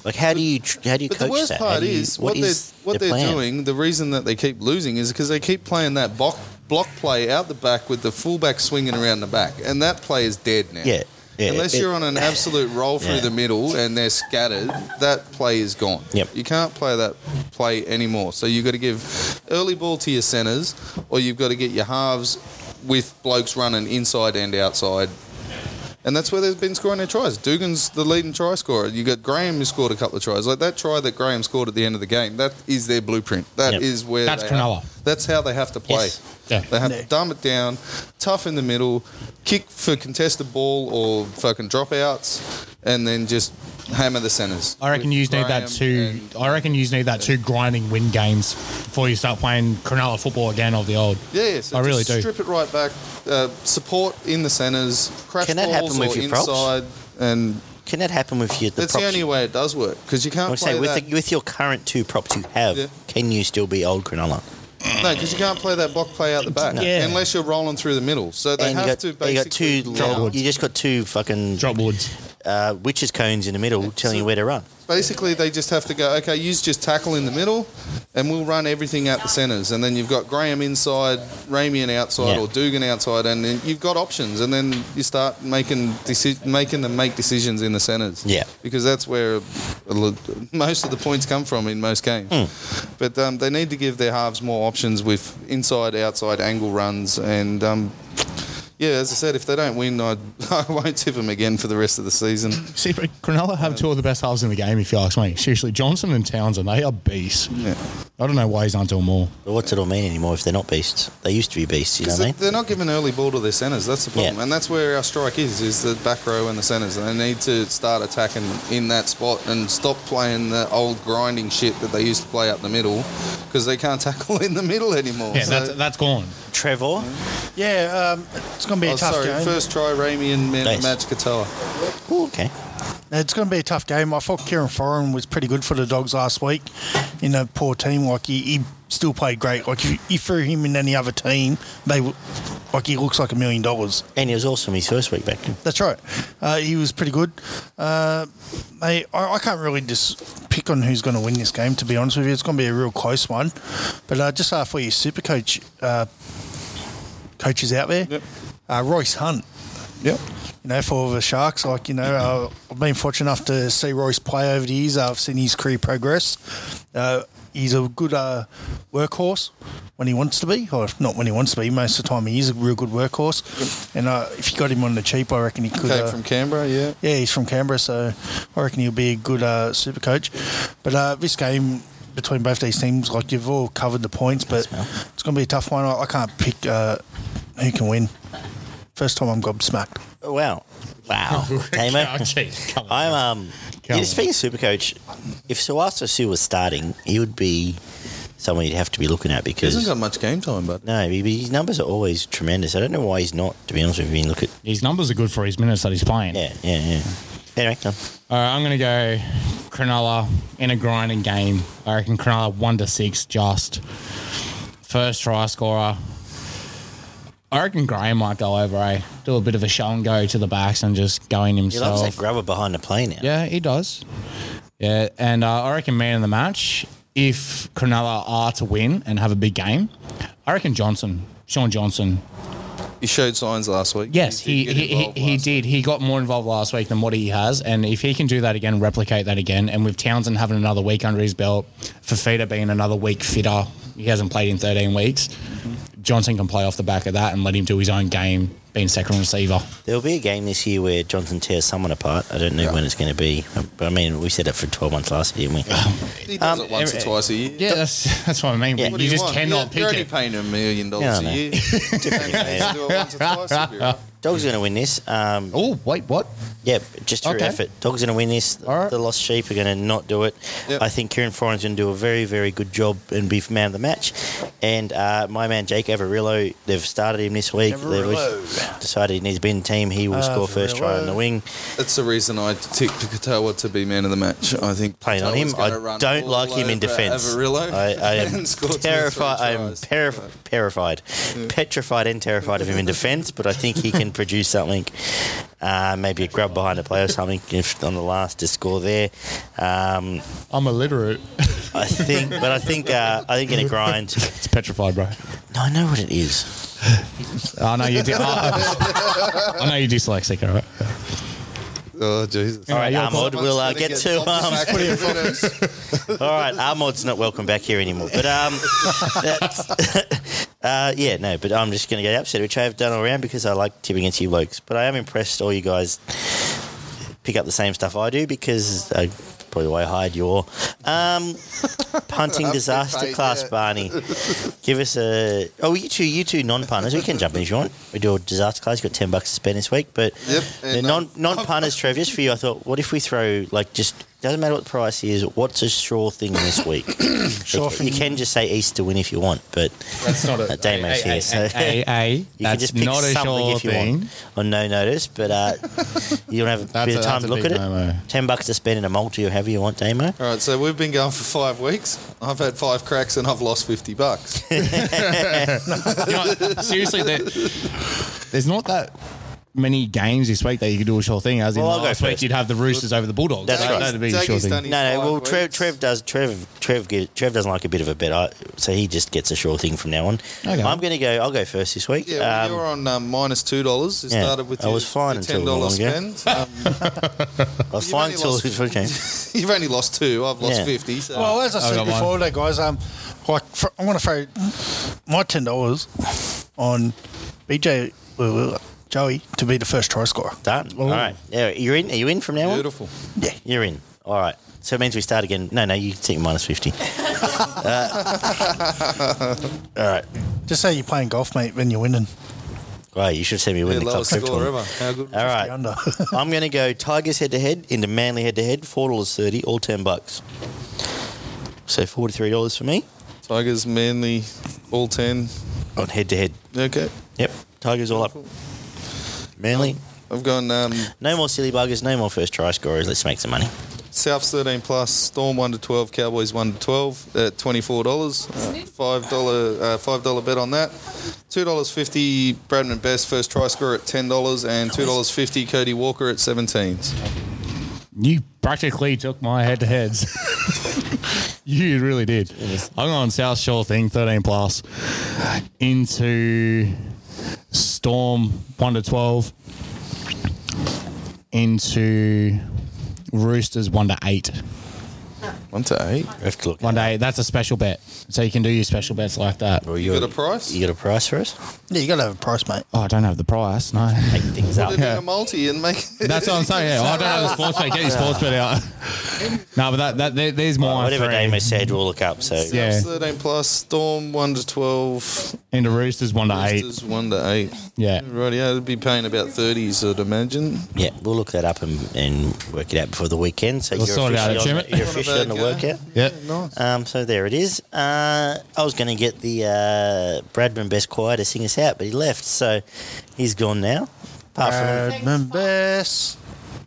like how do you tr- how do you But coach the worst that? Part you- is what, is they're what their they're plan? doing. The reason that they keep losing is because they keep playing that block block play out the back with the fullback swinging around the back, and that play is dead now. Yeah, yeah, Unless it- you're on an absolute roll through Yeah. the middle and they're scattered, that play is gone. Yep. You can't play that play anymore. So you've got to give early ball to your centres, or you've got to get your halves with blokes running inside and outside. And that's where they've been scoring their tries. Dugan's the leading try scorer. You got Graham who scored a couple of tries. Like that try that Graham scored at the end of the game, that is their blueprint. That is Yep. where That's they Cronulla. Have, that's how they have to play. Yes. Yeah. They have to dumb it down, tough in the middle, kick for contested ball or fucking dropouts, and then just hammer the centres. I reckon With you need that Graham two. I reckon you need that two grinding win games before you start playing Cronulla football again of the old. Yeah, yeah. So I really just do. Strip it right back. Uh, support in the centres. Crash Can that balls happen with or your props? inside, and Can that happen with you? The that's props the only you- way it does work because you can't I play say with, the, with your current two props you have, Yeah. can you still be old Cronulla? No, because you can't play that block play out the back Yeah. unless you're rolling through the middle. So they and have you got, to you basically. got two. allow- You just got two fucking Drop woods. Uh, witches cones in the middle, telling you where to run. basically, they just have to go. Okay, you just tackle in the middle, and we'll run everything out the centres. And then you've got Graham inside, Ramien outside, Yeah. or Dugan outside, and then you've got options. And then you start making deci- making them make decisions in the centres. Yeah. because that's where most of the points come from in most games. Hmm. But um, they need to give their halves more options with inside, outside angle runs, and um, yeah, as I said, if they don't win, I, I won't tip them again for the rest of the season. See, but Cronulla have two of the best halves in the game, if you ask me. Seriously, Johnson and Townsend, they are beasts. Yeah. I don't know why he's not doing more. But what's it all mean anymore if they're not beasts? They used to be beasts, you know Because what I mean? they're not giving early ball to their centres. That's the problem, Yeah. and that's where our strike is: is the back row and the centres. And they need to start attacking in that spot and stop playing the old grinding shit that they used to play up the middle, because they can't tackle in the middle anymore. Yeah, So- that's, that's gone. Trevor? Yeah, um, it's going to be a oh, tough sorry. game. First try, Ramey and man of Nice. the match Katoa. Ooh, okay. It's going to be a tough game. I thought Kieran Foran was pretty good for the Dogs last week in a poor team. Like he, he still played great. Like if you threw him in any other team, they w- like he looks like a million dollars. And he was awesome his first week back. That's right. Uh, he was pretty good. Uh, they, I, I can't really just pick on who's going to win this game. To be honest with you, it's going to be a real close one. But uh, just for your super coach uh, coaches out there, Yep. Uh, Royce Hunt. Yep. You know, for the Sharks, like you know, uh, I've been fortunate enough to see Royce play over the years. I've seen his career progress. Uh, he's a good uh, workhorse when he wants to be, or not when he wants to be. Most of the time, he is a real good workhorse. And uh, if you got him on the cheap, I reckon he could. Came uh, from Canberra, yeah. yeah, he's from Canberra, so I reckon he'll be a good uh, super coach. But uh, this game between both these teams, like you've all covered the points, but it's going to be a tough one. I, I can't pick uh, who can win. First time I'm gobsmacked. Oh, wow. Wow. Tamer? Oh, jeez, come on. I'm um. Come Yeah, on. speaking of Supercoach, if Sauaso Sue was starting, he would be someone you'd have to be looking at He because hasn't got much game time, but no, he- his numbers are always tremendous. I don't know why he's not. To be honest with you, and look at His numbers are good for his minutes that he's playing. yeah, yeah, yeah. Anyway, no. All right, I'm going to go Cronulla in a grinding game. I reckon Cronulla 1 to 6 just. First try scorer. I reckon Graham might go over, eh? Do a bit of a show and go to the backs and just go in he loves himself. that grubber behind the play now. Yeah, he does. Yeah, and uh, I reckon man of the match, if Cronulla are to win and have a big game, I reckon Johnson, Shaun Johnson. he showed signs last week. Yes, he did he, he, he did. He got more involved last week than what he has, and if he can do that again, replicate that again, and with Townsend having another week under his belt, Fifita being another week fitter, he hasn't played in 13 weeks. Johnson can play off the back of that and let him do his own game, being second receiver. There'll be a game this year where Johnson tears someone apart. I don't know when it's going to be, but I mean, we said it for 12 months last year, didn't we? He does Um, it once or twice a year. Yeah, that's that's what I mean. Yeah. You What do just want? cannot you're, pick you're only paying him a million dollars Yeah, I a know. year. Different, to do it once or twice. you'll be right. Dog's going to win this. Um, Oh wait, what? Yeah, just through Okay. effort. Dog's going to win this. All right. The Lost Sheep are going to not do it. Yep. I think Kieran Foran's going to do a very, very good job and be man of the match. And uh, my man Jake Averillo, they've started him this week. They've decided he needs to be in the team. He will score first try on the wing. That's the reason I ticked Katoa to be man of the match. I think Playing on him, I don't like him in defence. Averillo I, I am and score two or three terrified. I am tries. perif- terrified, petrified, and terrified of him in defence. But I think he can produce something. Uh, maybe a grub behind the play or something if on the last to score there. Um, I'm illiterate. I think, but I think, uh, I think in a grind. It's petrified, bro. No, I know what it is. I know you do. I, I know you're dyslexic, all right? Oh Jesus! All right, you're Armod, we'll uh, get to. Um, all right, Armod's not welcome back here anymore. But um, that- uh, yeah, no. But I'm just going to get upset, which I have done all around because I like tipping into you blokes. But I am impressed all you guys pick up the same stuff I do because uh, probably why I hired your um, punting disaster class. Barney. Give us a. Oh, you two, you two non-punters, we can jump in if you want. We do a disaster class. You got ten bucks to spend this week, but Yep, the non um, non-punters, Trev, just for you, I thought, what if we throw like just doesn't matter what the price is. What's a sure thing this week? Sure you, thing. you can just say East to win if you want, but That's not a Damo's here, so A, a, you can that's just pick not a something sure if you thing. want on no notice. But uh, you don't have a That's bit a- of time that's to a look at it. no-no. Ten bucks to spend in a multi or however you want, Damo. All right, so we've been going for five weeks. I've had five cracks and I've lost fifty bucks. You know, seriously, there, there's not that many games this week that you could do a sure thing. As in Well, I'll go last week, first. you'd have the Roosters over the Bulldogs. That's That- right. That'd be a Daggy's sure thing. done his No, no. five Well, Trev, weeks. Trev does. Trev, Trev, get, Trev doesn't like a bit of a bet, I, so he just gets a sure thing from now on. Okay. I'm going to go. I'll go first this week. Yeah, well, Um, you were on um, minus two dollars. It Yeah, started with I your, was fine your until ten dollars not long spend. Um, I was fine only until lost- it was okay. you've only lost two. I've lost Yeah. fifty. So. Well, as I I said got mine. before, though, guys, um, like fr- I'm going to throw my ten dollars on BJ we will, Joey to be the first try scorer. Done. All right. Yeah, you're in. Are you in from now on? Beautiful. Yeah. You're in. All right. So it means we start again. No, no, you take minus 50. Uh, all right. Just say you're playing golf, mate, when you're winning. Right, you should send me a Yeah, winning lowest club score ever. How good. All right. Under. I'm going to go Tigers head to head into Manly head to head, four dollars thirty, all ten bucks. So forty three dollars for me Tigers, Manly, all 10. on head to head. Okay. Yep, Tigers all up. Manly, I've gone um, no more silly buggers, no more first try scorers. Let's make some money. Souths 13 plus, Storm 1 to 12, Cowboys 1 to 12 at $24. Uh, $5, uh, $5 bet on that. $2.50 Bradman Best first try scorer at $10 and $2.50 Cody Walker at 17. You practically took my head to heads. you really did. I'm on South Shore thing, 13 plus, into Storm 1 to 12, into Roosters 1 to 8. 1 to 8. We have to look. 1 to 8. That's a special bet. So you can do your special bets like that. Well, You got a price? You got a price for us? yeah, you got to have a price, mate. Oh, I don't have the price. No. Make things up. Put it in a multi and make That's what I'm saying. Yeah, I don't have the sports bet. Get your sports bet out. no, but that, that there- there's more. Whatever three. Damo said, we'll look up. So Yeah. Souths 13 plus, Storm 1 to 12, Into Roosters 1 to 8. Roosters 1 to 8. Yeah. Right, yeah, it'd be paying about 30s, I'd imagine. yeah, we'll look that up and, and work it out before the weekend. So We'll you're sort it out officially on, Jimmy. you're officially on the Okay. workout. Yeah. Nice. Um, so there it is. Uh, I was going to get the uh, Bradman Best Choir to sing us out, but he left, so he's gone now. Apart from, Bradman Best.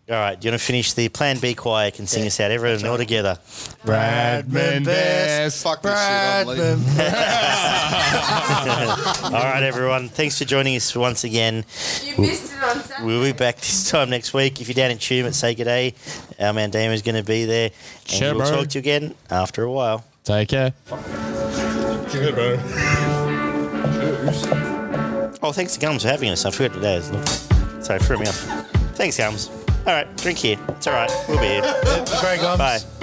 All right, do you want to finish the Plan B Choir can sing us out, everyone all together? Bradman Best. Fuck this shit, I'm all right, everyone, thanks for joining us once again. You missed it on Saturday. We'll be back this time next week. If you're down in Tumut, say good day. Our man Damon's going to be there. And Sure, we'll bro. talk to you again after a while. Take care. Oh, thanks to Gums for having us. I forgot today. Sorry, threw me off. Thanks, Gums. All right, drink here. It's all right. We'll be here. Greg Bye.